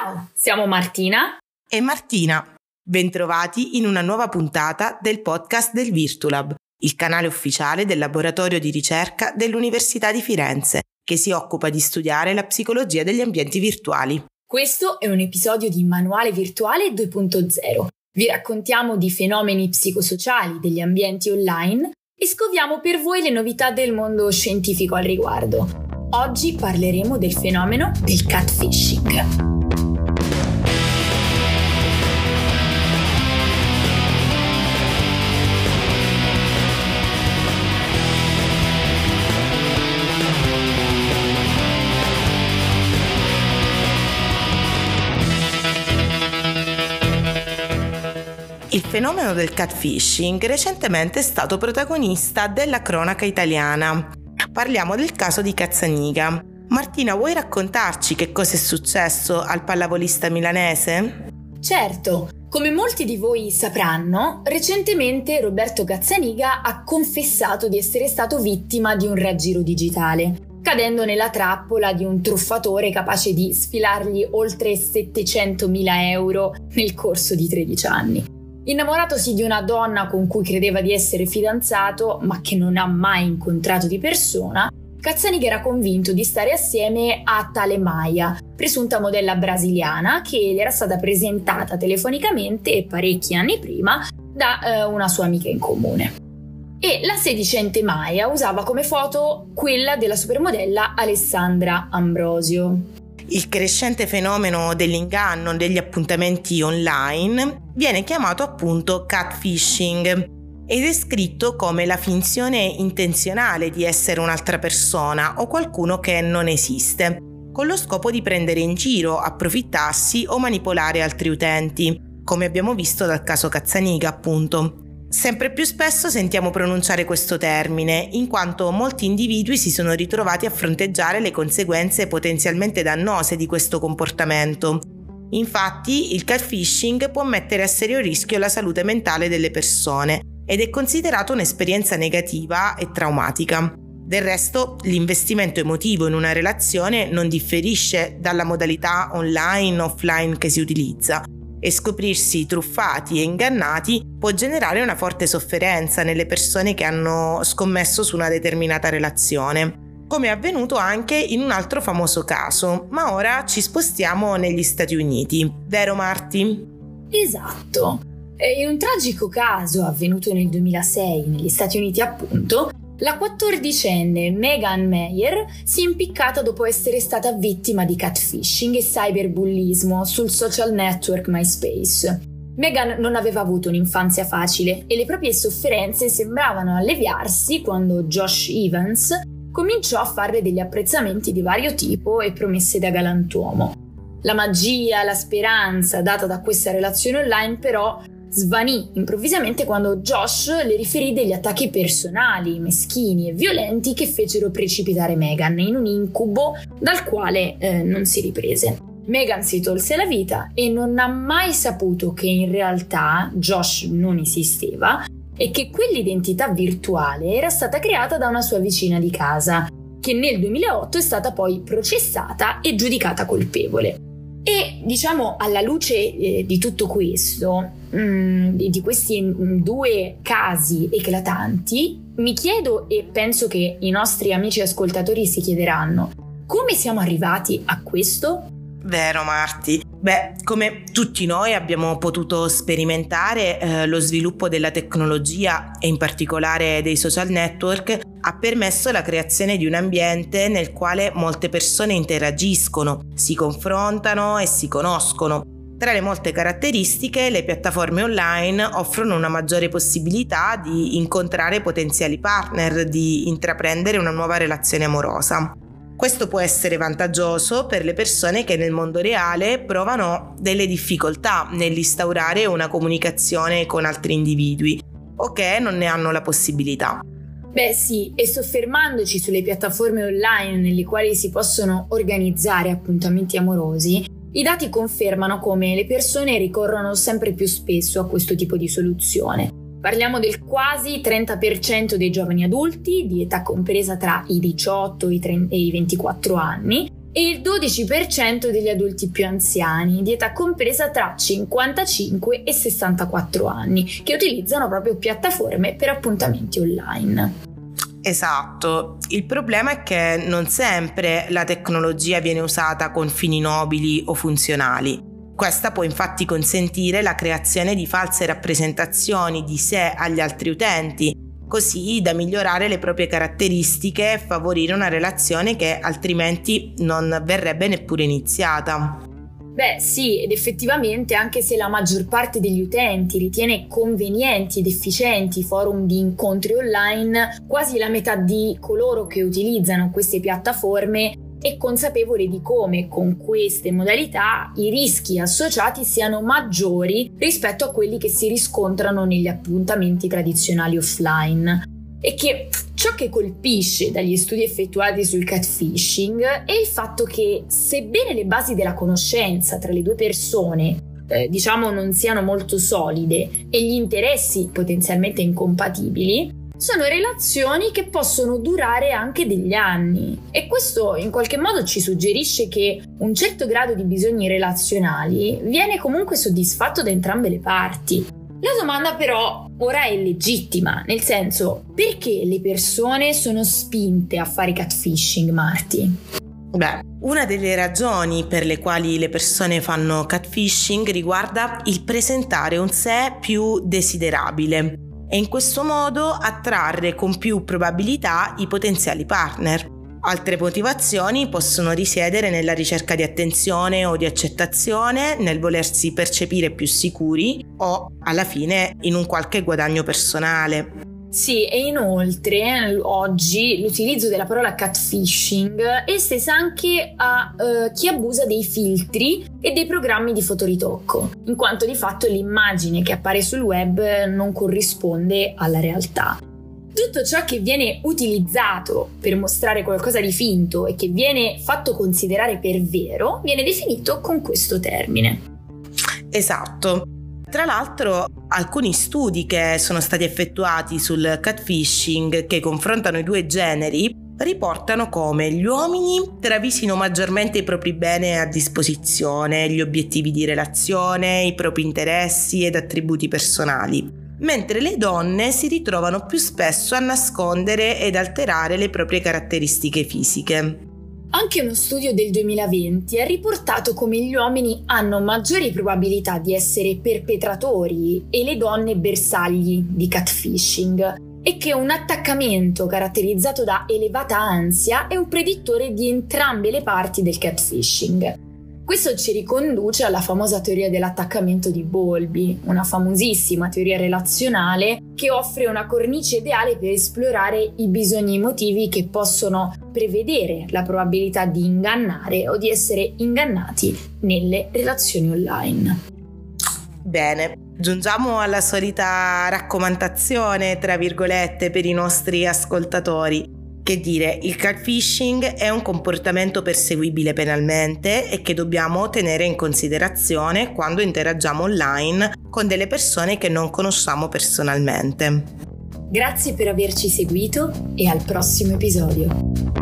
Ciao, siamo Martina e Martina. Bentrovati in una nuova puntata del podcast del Virtulab, il canale ufficiale del laboratorio di ricerca dell'Università di Firenze, che si occupa di studiare la psicologia degli ambienti virtuali. Questo è un episodio di Manuale Virtuale 2.0. Vi raccontiamo di fenomeni psicosociali degli ambienti online e scoviamo per voi le novità del mondo scientifico al riguardo. Oggi parleremo del fenomeno del catfishing. Fenomeno del catfishing recentemente è stato protagonista della cronaca italiana. Parliamo del caso di Cazzaniga. Martina, vuoi raccontarci che cosa è successo al pallavolista milanese? Certo, come molti di voi sapranno, recentemente Roberto Cazzaniga ha confessato di essere stato vittima di un raggiro digitale, cadendo nella trappola di un truffatore capace di sfilargli oltre 700.000 euro nel corso di 13 anni. Innamoratosi di una donna con cui credeva di essere fidanzato, ma che non ha mai incontrato di persona, Cazzaniga era convinto di stare assieme a tale Maya, presunta modella brasiliana che gli era stata presentata telefonicamente parecchi anni prima da eh, una sua amica in comune. E la sedicente Maya usava come foto quella della supermodella Alessandra Ambrosio. Il crescente fenomeno dell'inganno degli appuntamenti online viene chiamato appunto catfishing ed è descritto come la finzione intenzionale di essere un'altra persona o qualcuno che non esiste, con lo scopo di prendere in giro, approfittarsi o manipolare altri utenti, come abbiamo visto dal caso Cazzaniga appunto. Sempre più spesso sentiamo pronunciare questo termine, in quanto molti individui si sono ritrovati a fronteggiare le conseguenze potenzialmente dannose di questo comportamento. Infatti, il catfishing può mettere a serio rischio la salute mentale delle persone ed è considerato un'esperienza negativa e traumatica. Del resto, l'investimento emotivo in una relazione non differisce dalla modalità online o offline che si utilizza e scoprirsi truffati e ingannati può generare una forte sofferenza nelle persone che hanno scommesso su una determinata relazione, come è avvenuto anche in un altro famoso caso, ma ora ci spostiamo negli Stati Uniti, vero Marti? Esatto. In un tragico caso avvenuto nel 2006 negli Stati Uniti appunto, la quattordicenne Megan Meyer si è impiccata dopo essere stata vittima di catfishing e cyberbullismo sul social network MySpace. Megan non aveva avuto un'infanzia facile e le proprie sofferenze sembravano alleviarsi quando Josh Evans cominciò a farle degli apprezzamenti di vario tipo e promesse da galantuomo. La magia, la speranza data da questa relazione online però svanì improvvisamente quando Josh le riferì degli attacchi personali, meschini e violenti che fecero precipitare Megan in un incubo dal quale eh, non si riprese. Megan si tolse la vita e non ha mai saputo che in realtà Josh non esisteva e che quell'identità virtuale era stata creata da una sua vicina di casa, che nel 2008 è stata poi processata e giudicata colpevole. E diciamo alla luce eh, di tutto questo, mh, mm, di questi mm, due casi eclatanti, mi chiedo e penso che i nostri amici ascoltatori si chiederanno, come siamo arrivati a questo? Vero Marti. Beh, come tutti noi abbiamo potuto sperimentare, eh, lo sviluppo della tecnologia e in particolare dei social network ha permesso la creazione di un ambiente nel quale molte persone interagiscono, si confrontano e si conoscono. Tra le molte caratteristiche, le piattaforme online offrono una maggiore possibilità di incontrare potenziali partner, di intraprendere una nuova relazione amorosa. Questo può essere vantaggioso per le persone che nel mondo reale provano delle difficoltà nell'instaurare una comunicazione con altri individui o che non ne hanno la possibilità. Beh sì, e soffermandoci sulle piattaforme online nelle quali si possono organizzare appuntamenti amorosi, i dati confermano come le persone ricorrono sempre più spesso a questo tipo di soluzione Parliamo del quasi 30% dei giovani adulti di età compresa tra i 18 e i 24 anni e il 12% degli adulti più anziani, di età compresa tra 55 e 64 anni, che utilizzano proprio piattaforme per appuntamenti online. Esatto, il problema è che non sempre la tecnologia viene usata con fini nobili o funzionali. Questa può infatti consentire la creazione di false rappresentazioni di sé agli altri utenti, così da migliorare le proprie caratteristiche e favorire una relazione che altrimenti non verrebbe neppure iniziata. Beh sì, ed effettivamente anche se la maggior parte degli utenti ritiene convenienti ed efficienti i forum di incontri online, quasi la metà di coloro che utilizzano queste piattaforme è consapevole di come con queste modalità i rischi associati siano maggiori rispetto a quelli che si riscontrano negli appuntamenti tradizionali offline. E che ciò che colpisce dagli studi effettuati sul catfishing è il fatto che sebbene le basi della conoscenza tra le due persone eh, diciamo non siano molto solide e gli interessi potenzialmente incompatibili, sono relazioni che possono durare anche degli anni. E questo in qualche modo ci suggerisce che un certo grado di bisogni relazionali viene comunque soddisfatto da entrambe le parti. La domanda però ora è legittima, nel senso perché le persone sono spinte a fare catfishing, Marti? Beh, una delle ragioni per le quali le persone fanno catfishing riguarda il presentare un sé più desiderabile e in questo modo attrarre con più probabilità i potenziali partner. Altre motivazioni possono risiedere nella ricerca di attenzione o di accettazione, nel volersi percepire più sicuri o alla fine in un qualche guadagno personale. Sì, e inoltre oggi l'utilizzo della parola catfishing è estesa anche a uh, chi abusa dei filtri e dei programmi di fotoritocco, in quanto di fatto l'immagine che appare sul web non corrisponde alla realtà tutto ciò che viene utilizzato per mostrare qualcosa di finto e che viene fatto considerare per vero viene definito con questo termine. Esatto. Tra l'altro, alcuni studi che sono stati effettuati sul catfishing che confrontano i due generi riportano come gli uomini travisino maggiormente i propri beni a disposizione, gli obiettivi di relazione, i propri interessi ed attributi personali mentre le donne si ritrovano più spesso a nascondere ed alterare le proprie caratteristiche fisiche. Anche uno studio del 2020 ha riportato come gli uomini hanno maggiori probabilità di essere perpetratori e le donne bersagli di catfishing e che un attaccamento caratterizzato da elevata ansia è un predittore di entrambe le parti del catfishing. Questo ci riconduce alla famosa teoria dell'attaccamento di Bowlby, una famosissima teoria relazionale che offre una cornice ideale per esplorare i bisogni emotivi che possono prevedere la probabilità di ingannare o di essere ingannati nelle relazioni online. Bene, giungiamo alla solita raccomandazione, tra virgolette, per i nostri ascoltatori. Che dire, il catfishing è un comportamento perseguibile penalmente e che dobbiamo tenere in considerazione quando interagiamo online con delle persone che non conosciamo personalmente. Grazie per averci seguito e al prossimo episodio.